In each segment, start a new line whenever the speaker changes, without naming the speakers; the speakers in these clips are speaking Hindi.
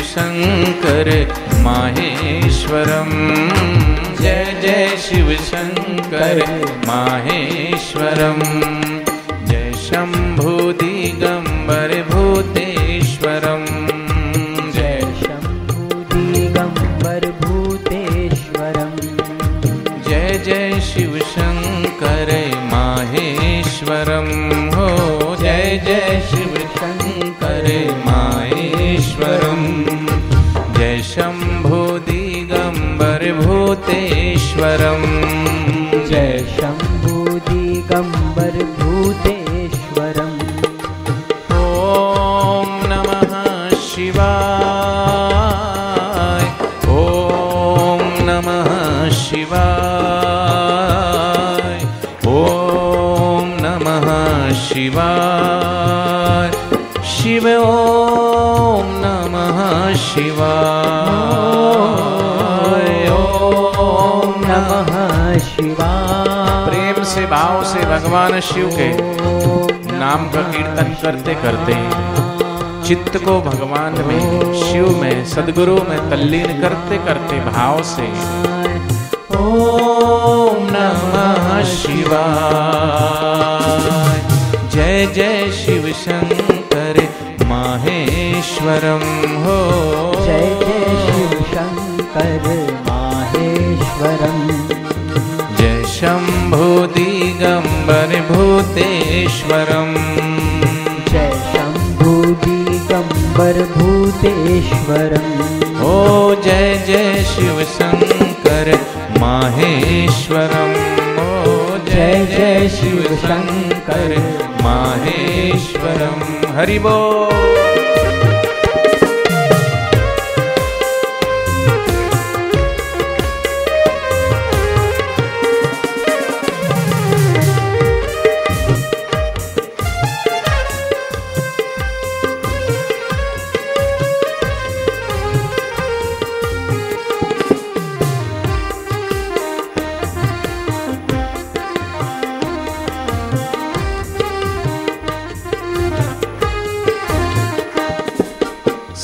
शङ्कर माहेश्वरम्। जय जय शिव शङ्कर माहेश्वरम्। जय शम्भो दिगम्बर भूतेश्वरम्। जय
शम्भु दिगम्बर भूतेश्वरम्।
जय जय शिव शङ्कर माहेश्वरम्। भूतेश्वरम्
जय शम्भु दिगम्बर भूतेश्वरम्।
ॐ नमः शिवाय। ॐ नमः शिवाय। ॐ नमः शिवाय। शिव ॐ नमः शिवाय
नमः शिवाय।
प्रेम से भाव से भगवान शिव के नाम का कीर्तन करते करते चित्त को भगवान में शिव में सदगुरु में तल्लीन करते करते भाव से ओम नमः शिवाय। जय जय शिव शंकर माहेश्वरम हो।
जय जय शिव शङ्कर माहेश्वरम्
जय शंभो दिगंबर भूतेश्वरम।
जय शम्भु दिगम्बर भूतेश्वरम्।
ओ जय जय शिव शंकर माहेश्वरम। ओ जय जय शिव शंकर माहेश्वरम।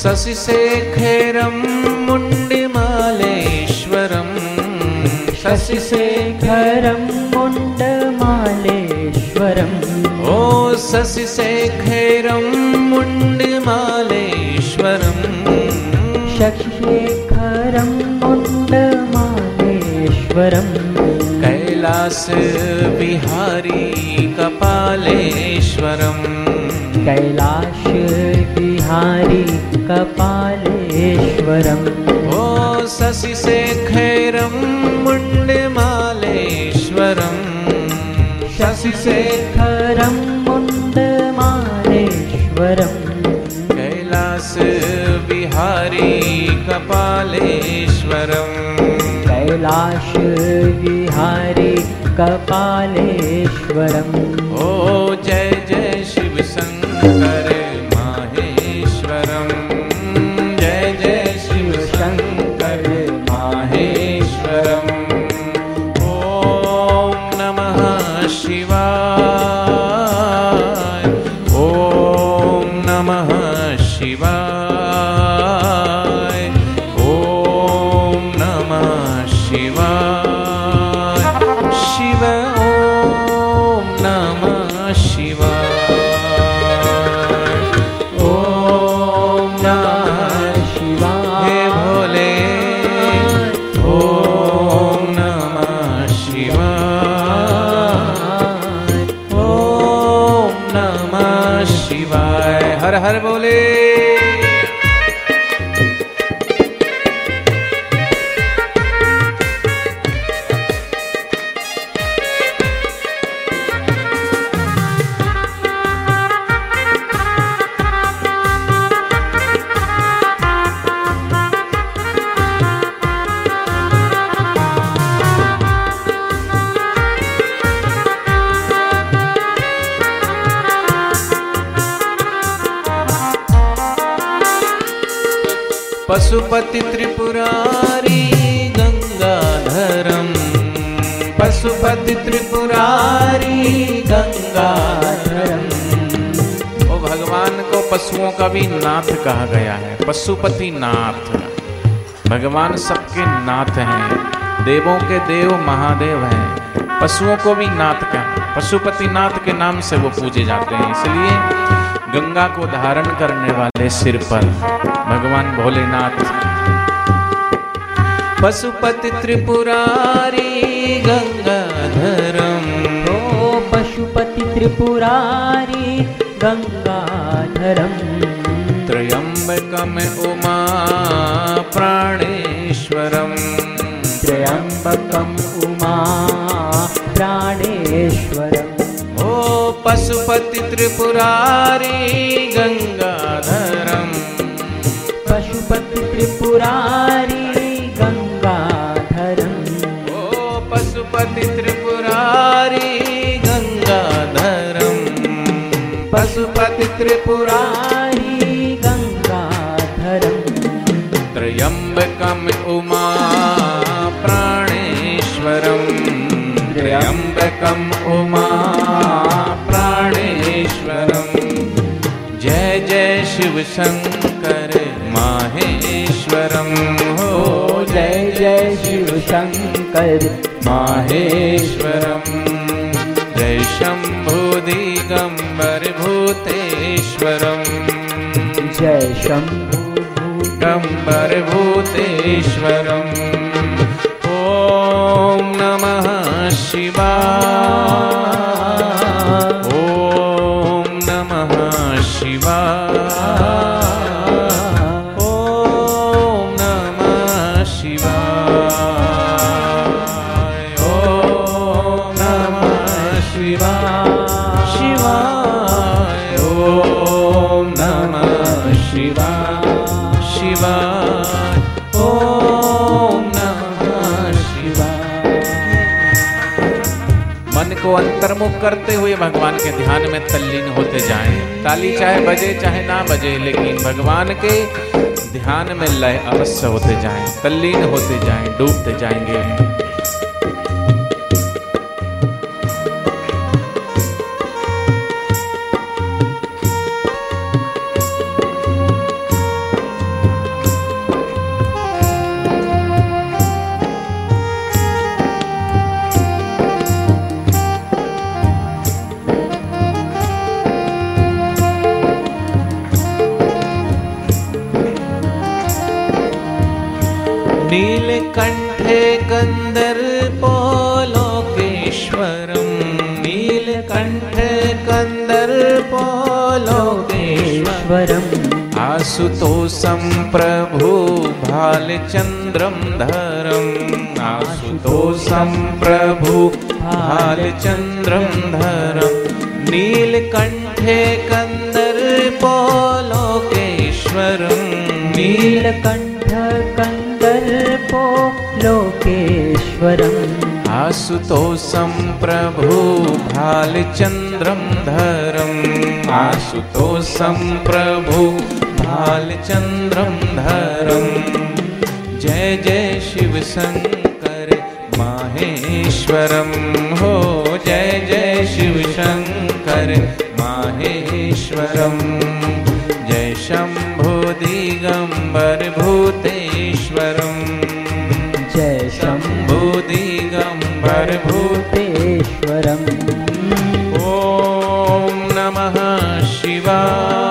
शशिशेखरं मुण्डिमालेश्वरं।
शशिशेखरं मुण्डमालेश्वरम्
ओ शशिशेखरं मुण्डमालेश्वरं।
शशिशेखरं
मुण्डमालेश्वरं। कैलासविहारी कपालेश्वरं।
कैलाश बिहारी कपालेश्वरम्
ओ शशिशेखरं मुण्डमालेश्वरम्
शशिशेखरं मुण्डमालेश्वरम्
कैलास बिहारी कपालेश्वरम्
कैलाश बिहारी कपालेश्वरम्
ओ जय जय शिवाय पशुपति त्रिपुरारी गंगाधरम। पशुपति त्रिपुरारी गंगाधरम। वो भगवान को पशुओं का भी नाथ कहा गया है। पशुपति नाथ। भगवान सबके नाथ हैं। देवों के देव महादेव हैं। पशुओं को भी नाथ का पशुपति नाथ के नाम से वो पूजे जाते हैं। इसलिए गंगा को धारण करने वाले सिर पर। भगवान भोलेनाथ। पशुपति त्रिपुरारी गंगाधरम
ओ पशुपति त्रिपुरारी गंगाधरम
त्र्यंबकम उमा प्राणेश्वरम।
त्र्यम्बकम् उमा प्राणेश्वरम्।
पशुपति त्रिपुरारी गंगाधरम।
पशुपति त्रिपुरारी गंगाधरम्।
ओ पशुपति त्रिपुरारी गंगाधरम। पशुपति त्रिपुरारी
पुरारी गंगाधरम्।
त्र्यंबकम उमा प्राणेश्वरम। त्र्यंबकम उमा शिव शंकर माहेश्वरम हो
जय जय शिव शंकर
माहेश्वरम। जय दिगंबर भूतेश्वरम।
जय शंभु
दिगंबर भूतेश्वरम। ओम नमः शिवाय। अंतर्मुख करते हुए भगवान के ध्यान में तल्लीन होते जाएँ। ताली चाहे बजे, चाहे ना बजे, लेकिन भगवान के ध्यान में लय अवश्य होते जाएँ। तल्लीन होते जाएँ, डूबते जाएँगे। नीलकण्ठे कन्दर्पोलोकेश्वरम्
ईश्वरम्
आशुतोषं प्रभु भालचन्द्रं धरम्। आशुतोषं प्रभु भालचन्द्रं धरम्। नीलकण्ठे कन्दर्पोलोकेश्वरम् नील
नीलकण्ठ कन्दर्पो लोकेश्वरम्
आशुतोषं प्रभु भालचन्द्रं धरम् आशुतोषं प्रभु भालचन्द्रं धरम् जय जय शिव शङ्कर माहेश्वरं। हो जय जय शिव शङ्कर माहेश्वरम् जय शम्भो दिगम्बर भूतेश्वरम्
जय शम्भो शिवाय